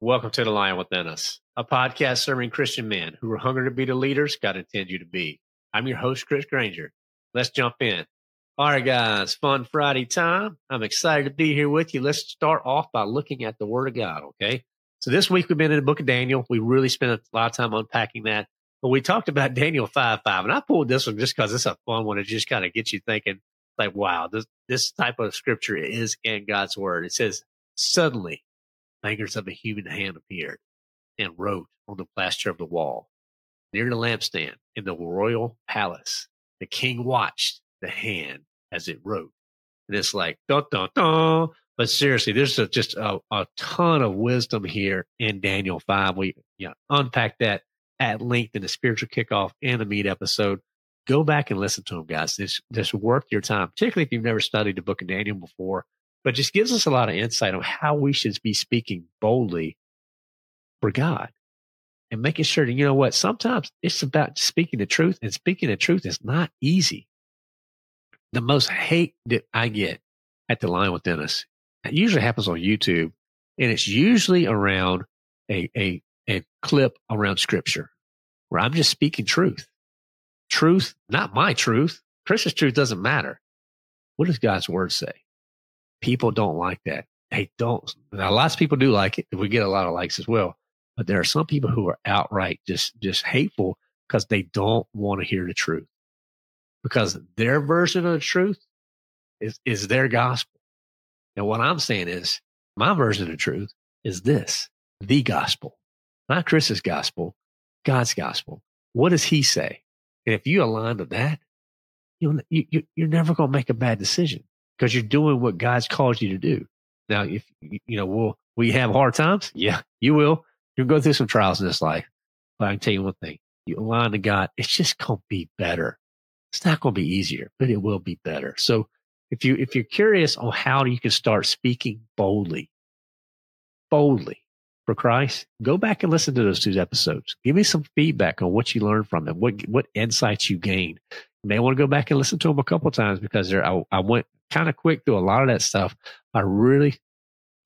Welcome to The Lion Within Us, a podcast serving Christian men who are hungry to be the leaders God intends you to be. I'm your host, Chris Granger. Let's jump in. All right, guys, fun Friday time. I'm excited to be here with you. Let's start off by looking at the Word of God, okay? So this week we've been in the book of Daniel. We really spent a lot of time unpacking that. But we talked about Daniel 5 5, and I pulled this one just because it's a fun one to just kind of get you thinking, like, wow, this, this type of scripture is in God's Word. It says, Suddenly, fingers of a human hand appeared and wrote on the plaster of the wall near the lampstand in the royal palace. The king watched the hand as it wrote. And it's like, dun, dun, dun. But seriously, there's a, just a, a, ton of wisdom here in Daniel 5. We know, unpack that at length in the spiritual kickoff and the meat episode. Go back and listen to them, guys. This, this worth your time, particularly if you've never studied the book of Daniel before but just gives us a lot of insight on how we should be speaking boldly for God and making sure that, you know what, sometimes it's about speaking the truth and speaking the truth is not easy. The most hate that I get at the Lion Within Us, usually happens on YouTube and it's usually around a, a, a clip around scripture where I'm just speaking truth. Truth, not my truth. Chris's truth doesn't matter. What does God's word say? People don't like that. They don't. Now, lots of people do like it. We get a lot of likes as well, but there are some people who are outright just just hateful because they don't want to hear the truth because their version of the truth is is their gospel. And what I'm saying is my version of the truth is this: the gospel, not Chris's gospel, God's gospel. What does He say? And if you align to that, you, you you're never going to make a bad decision because you're doing what God's called you to do. Now, if you know, will we have hard times? Yeah, you will. You'll go through some trials in this life. But I can tell you one thing: you align to God, it's just to be better. It's not to be easier, but it will be better. So, if you if you're curious on how you can start speaking boldly, boldly for Christ, go back and listen to those two episodes. Give me some feedback on what you learned from them, what what insights you gained. You may want to go back and listen to them a couple times because there I, I went kind of quick through a lot of that stuff. I really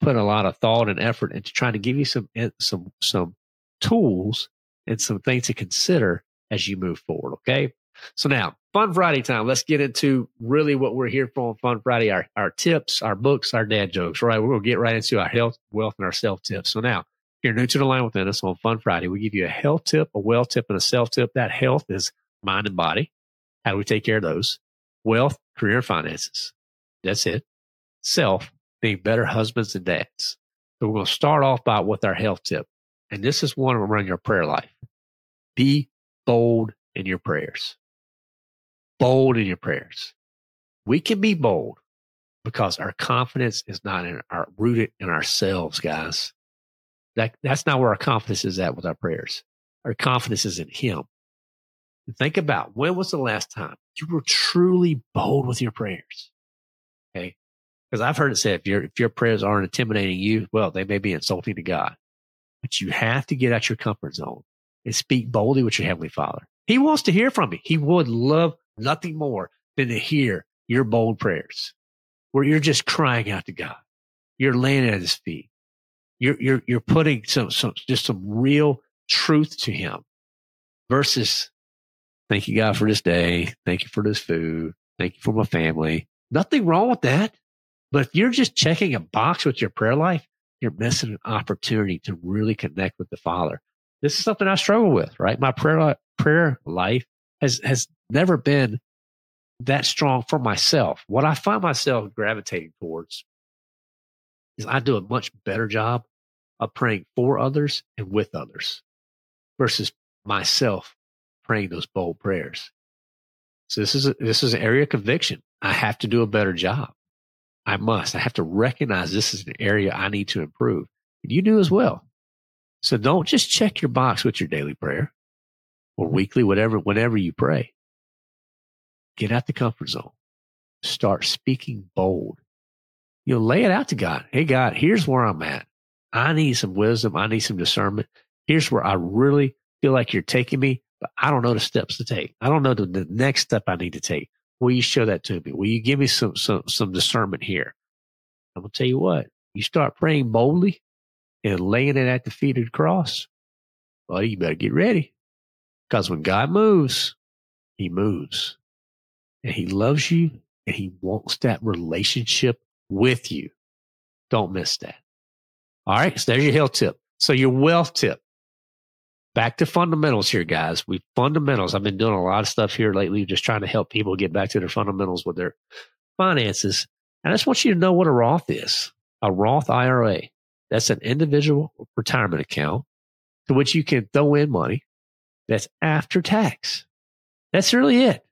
put a lot of thought and effort into trying to give you some eh, some some tools and some things to consider as you move forward. Okay. So now, Fun Friday time. Let's get into really what we're here for on Fun Friday. Our our tips, our books, our dad jokes. Right. Gonna get right into our health, wealth, and our self tips. So now, you're new to the Lion Within Us on Fun Friday, we give you a health tip, a wealth tip, and a self tip. That health is mind and body. How do we take care of those? Wealth, career, finances. That's it. Self, being better husbands and dads. So we're going to start off by with our health tip. And this is one around your prayer life. Be bold in your prayers. Bold in your prayers. We can be bold because our confidence is not in our rooted in ourselves, guys. That that's not where our confidence is at with our prayers. Our confidence is in Him. think about when was the last time you were truly bold with your prayers? Because I've heard it said if your if your prayers aren't intimidating you, well, they may be insulting to God. But you have to get out your comfort zone and speak boldly with your Heavenly Father. He wants to hear from you. He would love nothing more than to hear your bold prayers where you're just crying out to God. You're laying at his feet. You're, you're, you're putting some, some, just some real truth to him versus thank you God for this day. Thank you for this food. Thank you for my family. Nothing wrong with that. But if you're just checking a box with your prayer life, you're missing an opportunity to really connect with the Father. This is something I struggle with, right? My prayer prayer life has has never been that strong for myself. What I find myself gravitating towards is I do a much better job of praying for others and with others versus myself praying those bold prayers. So this is a, this is an area of conviction. I have to do a better job. I must. I have to recognize this is an area I need to improve. And you do as well. So don't just check your box with your daily prayer or mm-hmm. weekly, whatever, whenever you pray. Get out the comfort zone. Start speaking bold. You know, lay it out to God. Hey, God, here's where I'm at. I need some wisdom. I need some discernment. Here's where I really feel like you're taking me, but I don't know the steps to take. I don't know the, the next step I need to take. Will you show that to me? Will you give me some, some, some discernment here? I'm to tell you what, you start praying boldly and laying it at the feet of the cross. Well, you better get ready because when God moves, he moves and he loves you and he wants that relationship with you. Don't miss that. All right. So there's your health tip. So your wealth tip. Back to fundamentals here, guys. We fundamentals. I've been doing a lot of stuff here lately, just trying to help people get back to their fundamentals with their finances. And I just want you to know what a Roth is. A Roth IRA. That's an individual retirement account to which you can throw in money that's after tax. That's really it.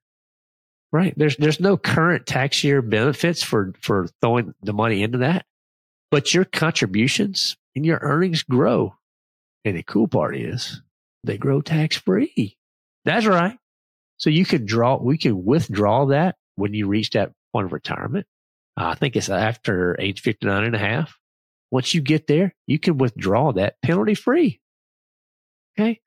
Right. There's there's no current tax year benefits for for throwing the money into that, but your contributions and your earnings grow. And the cool part is they grow tax free. That's right. So you could draw, we can withdraw that when you reach that point of retirement. I think it's after age 59 and a half. Once you get there, you can withdraw that penalty free. Okay.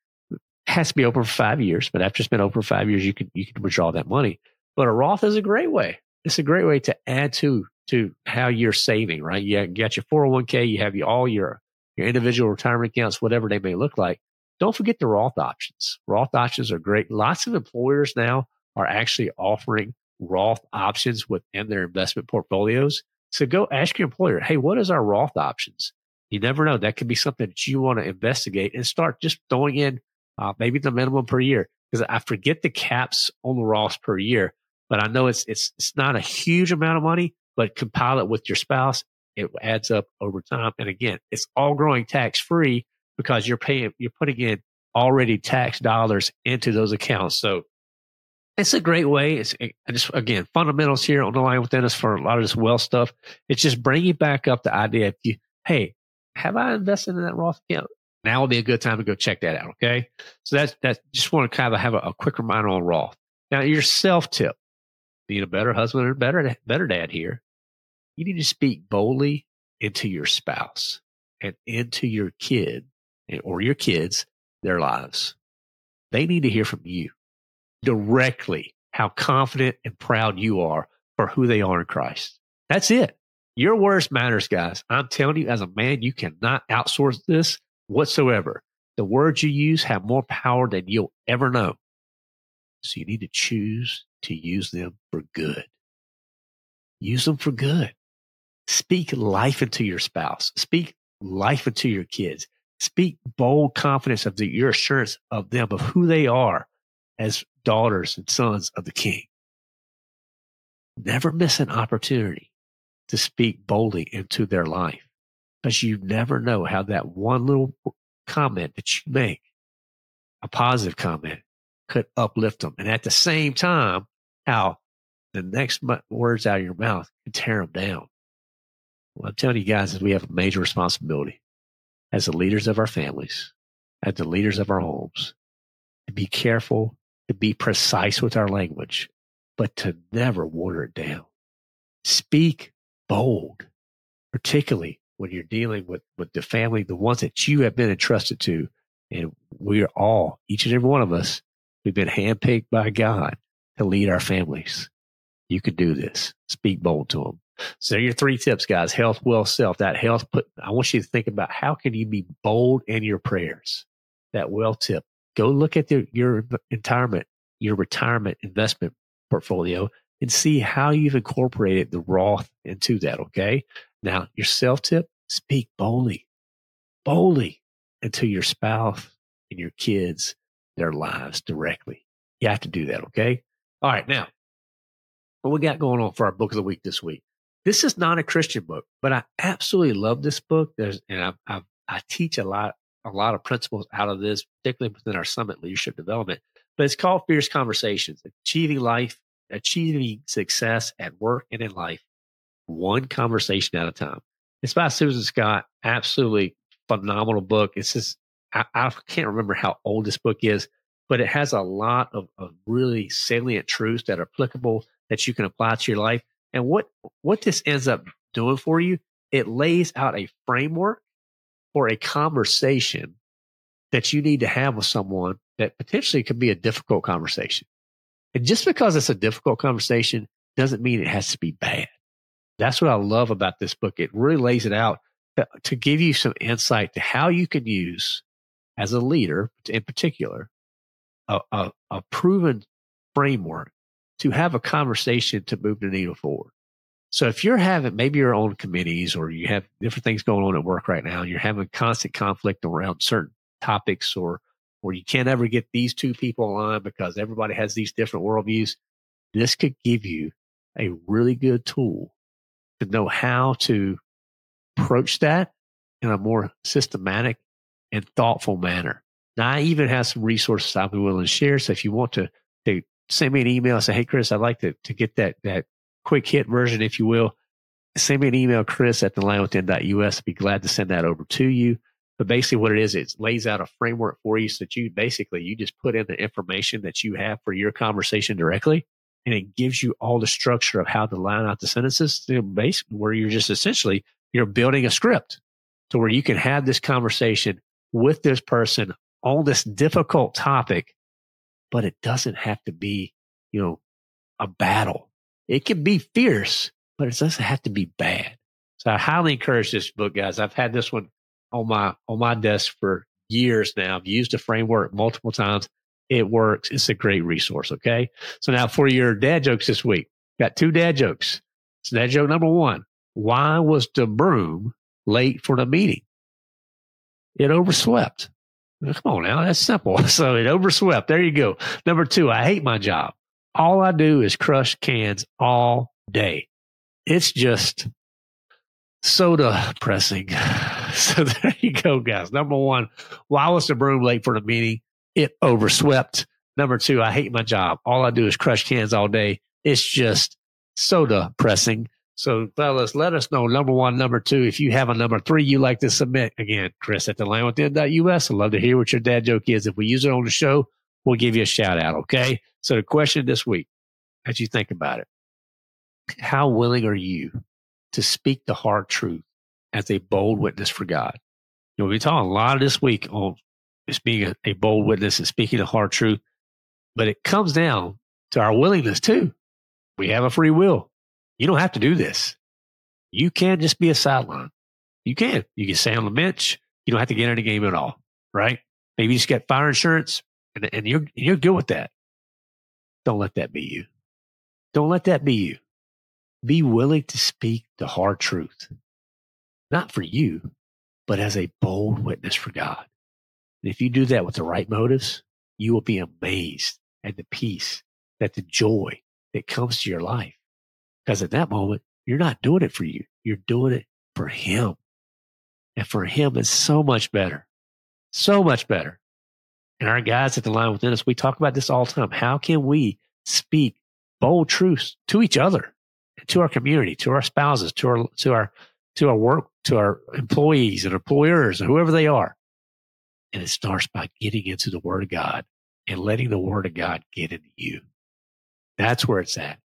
Has to be open for five years, but after it's been open for five years, you can, you can withdraw that money. But a Roth is a great way. It's a great way to add to, to how you're saving, right? You got your 401k, you have your, all your, your individual retirement accounts, whatever they may look like. Don't forget the Roth options. Roth options are great. Lots of employers now are actually offering Roth options within their investment portfolios. So go ask your employer, hey, what is our Roth options? You never know. That could be something that you want to investigate and start just throwing in uh, maybe the minimum per year. Because I forget the caps on the Roths per year, but I know it's it's it's not a huge amount of money, but compile it with your spouse, it adds up over time. And again, it's all growing tax free because you're paying, you're putting in already tax dollars into those accounts. So it's a great way. It's just again fundamentals here on the Lion Within Us for a lot of this wealth stuff. It's just bringing back up the idea of you, hey, have I invested in that Roth account? Now would be a good time to go check that out. Okay, so that's that. Just want to kind of have a, a quick reminder on Roth. Now your self tip, being a better husband or better better dad here, you need to speak boldly into your spouse and into your kid Eh, or your kids their lives. They need to hear from you directly how confident and proud you are for who they are in Christ. That's it. Your words matters, guys. I'm telling you, as a man, you cannot outsource this whatsoever. The words you use have more power than you'll ever know. So you need to choose to use them for good. Use them for good. Speak life into your spouse. Speak life into your kids. Speak bold confidence of the, your assurance of them, of who they are as daughters and sons of the king. Never miss an opportunity to speak boldly into their life because you never know how that one little comment that you make, a positive comment, could uplift them. And at the same time, how the next words out of your mouth could tear them down. Well, I'm telling you guys, we have a major responsibility as the leaders of our families, as the leaders of our homes, to be careful, to be precise with our language, but to never water it down. Speak bold, particularly when you're dealing with, with the family, the ones that you have been entrusted to. And we are all, each and every one of us, we've been handpicked by God to lead our families. You can do this. Speak bold to them. So your three tips, guys. Health, wealth, self. That health, put, I want you to think about how can you be bold in your prayers? That wealth tip. Go look at the, your retirement, your retirement investment portfolio and see how you've incorporated the Roth into that. Okay. Now your self tip, speak boldly, boldly into your spouse and your kids, their lives directly. You have to do that. Okay. All right. Now, what we got going on for our book of the week this week? This is not a Christian book, but I absolutely love this book. There's, and I, I, I teach a lot, a lot of principles out of this, particularly within our summit leadership development. But it's called Fierce Conversations: Achieving Life, Achieving Success at Work and in Life, one conversation at a time. It's by Susan Scott. Absolutely phenomenal book. It's just I, I can't remember how old this book is, but it has a lot of, of really salient truths that are applicable that you can apply to your life. And what what this ends up doing for you, it lays out a framework for a conversation that you need to have with someone that potentially could be a difficult conversation. And just because it's a difficult conversation doesn't mean it has to be bad. That's what I love about this book. It really lays it out to, give you some insight to how you can use, as a leader in particular, a, a, a proven framework to have a conversation to move the needle forward. So if you're having, maybe you're on committees or you have different things going on at work right now, you're having constant conflict around certain topics or, or you can't ever get these two people aligned because everybody has these different worldviews, this could give you a really good tool to know how to approach that in a more systematic and thoughtful manner. Now, I even have some resources I'll be willing to share. So if you want to, to send me an email, say, Hey, Chris, I'd like to, to get that, that quick hit version, if you will. Send me an email, Chris at thelionwithin.us. I'd be glad to send that over to you. But basically what it is, it lays out a framework for you so that you basically, you just put in the information that you have for your conversation directly and it gives you all the structure of how to line out the sentences basically where you're just essentially you're building a script to where you can have this conversation with this person on this difficult topic but it doesn't have to be you know a battle it can be fierce but it doesn't have to be bad so i highly encourage this book guys i've had this one on my on my desk for years now i've used the framework multiple times it works. It's a great resource. Okay. So now for your dad jokes this week, got two dad jokes. So dad joke number one. Why was the broom late for the meeting? It overswept. Come on now. That's simple. So it overswept. There you go. Number two. I hate my job. All I do is crush cans all day. It's just soda pressing. So there you go, guys. Number one, why was the broom late for the meeting? it overswept. Number two, I hate my job. All I do is crush cans all day. It's just soda pressing. So, fellas, let us know. Number one, number two. If you have a number three you like to submit, again, Chris at the. I'd love to hear what your dad joke is. If we use it on the show, we'll give you a shout out. Okay. So, the question this week, as you think about it, how willing are you to speak the hard truth as a bold witness for God? You know, we talk a lot this week on is being a, a bold witness and speaking the hard truth. But it comes down to our willingness too. We have a free will. You don't have to do this. You can just be a sideline. You can. You can stay on the bench. You don't have to get in the game at all, right? Maybe you just get fire insurance and, and you're, you're good with that. Don't let that be you. Don't let that be you. Be willing to speak the hard truth, not for you, but as a bold witness for God. And if you do that with the right motives, you will be amazed at the peace, at the joy that comes to your life. Because at that moment, you're not doing it for you. You're doing it for him. And for him, it's so much better. So much better. And our guys at the Lion Within Us, we talk about this all the time. How can we speak bold truths to each other, to our community, to our spouses, to our, to our, to our work, to our employees and employers, and whoever they are? And it starts by getting into the Word of God and letting the Word of God get into you. That's where it's at.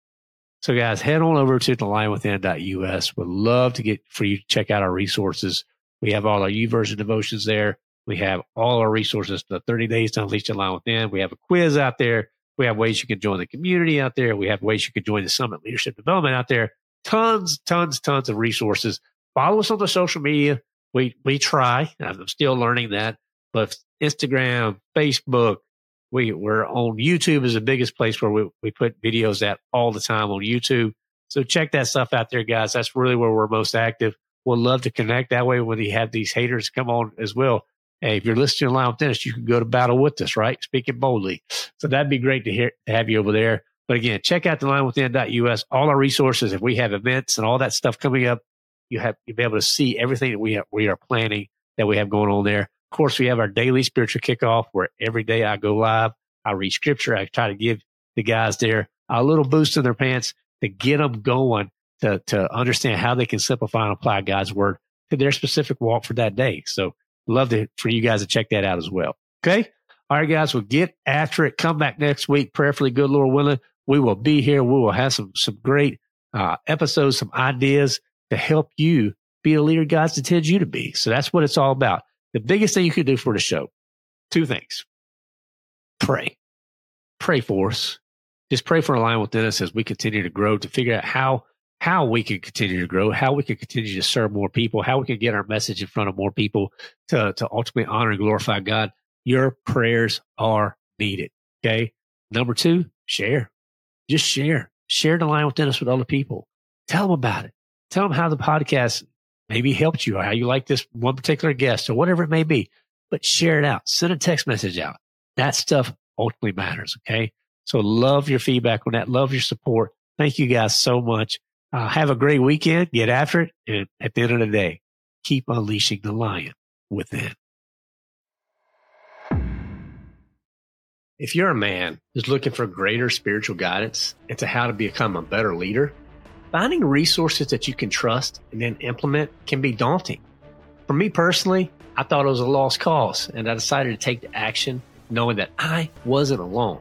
So, guys, head on over to thelionwithin.us. Would love to get for you to check out our resources. We have all our YouVersion devotions there. We have all our resources, for the 30 days to unleash the Lion Within. We have a quiz out there. We have ways you can join the community out there. We have ways you can join the summit leadership development out there. Tons, tons, tons of resources. Follow us on the social media. We we try. I'm still learning that but Instagram, Facebook, we, we're on YouTube is the biggest place where we, we put videos at all the time on YouTube. So check that stuff out there, guys. That's really where we're most active. We'll love to connect that way when you have these haters come on as well. Hey, if you're listening to Lion Within Us, you can go to battle with us, right? Speaking boldly. So that'd be great to hear to have you over there. But again, check out the line lionwithin.us, all our resources. If we have events and all that stuff coming up, you have you'll be able to see everything that we have, we are planning that we have going on there. Of course, we have our daily spiritual kickoff where every day I go live. I read scripture. I try to give the guys there a little boost in their pants to get them going to, to understand how they can simplify and apply God's word to their specific walk for that day. So love to, for you guys to check that out as well. Okay. All right, guys, we'll get after it. Come back next week, prayerfully good, Lord willing. We will be here. We will have some, some great uh, episodes, some ideas to help you be the leader God's intended you to be. So that's what it's all about. The biggest thing you could do for the show, two things. Pray. Pray for us. Just pray for a Lion Within Us as we continue to grow to figure out how how we can continue to grow, how we can continue to serve more people, how we can get our message in front of more people to, to ultimately honor and glorify God. Your prayers are needed. Okay. Number two, share. Just share. Share the Lion Within Us with other people. Tell them about it. Tell them how the podcast maybe helped you or how you like this one particular guest or whatever it may be. But share it out. Send a text message out. That stuff ultimately matters. Okay. So love your feedback on that. Love your support. Thank you guys so much. Uh, have a great weekend. Get after it. And at the end of the day, keep unleashing the lion within. If you're a man who's looking for greater spiritual guidance into how to become a better leader, finding resources that you can trust and then implement can be daunting. For me personally, I thought it was a lost cause and I decided to take the action knowing that I wasn't alone.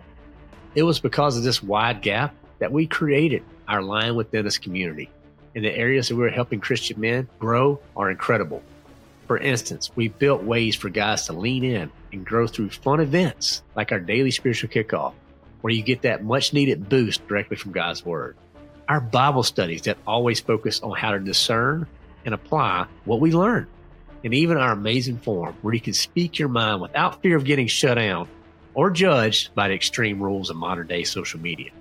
It was because of this wide gap that we created our Lion Within Us community. And the areas that we're helping Christian men grow are incredible. For instance, we built ways for guys to lean in and grow through fun events like our daily spiritual kickoff, where you get that much needed boost directly from God's Word. Our Bible studies that always focus on how to discern and apply what we learn. And even our amazing forum where you can speak your mind without fear of getting shut down or judged by the extreme rules of modern day social media.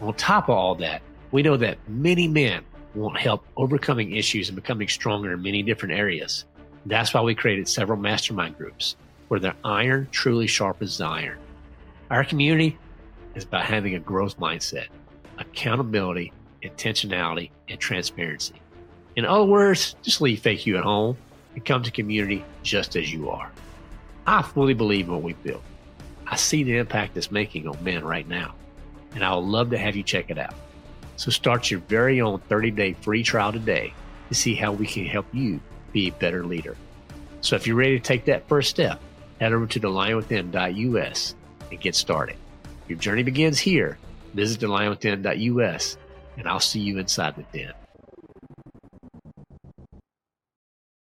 On top of all that, we know that many men want help overcoming issues and becoming stronger in many different areas. That's why we created several mastermind groups where the iron truly sharpens the iron. Our community is about having a growth mindset, accountability, intentionality, and transparency. In other words, just leave fake you at home and come to community just as you are. I fully believe in what we built. I see the impact it's making on men right now, and I would love to have you check it out. So start your very own 30 day free trial today to see how we can help you be a better leader. So if you're ready to take that first step, head over to thelionwithin.us and get started. Your journey begins here. Visit thelionwithin.us and I'll see you inside the den.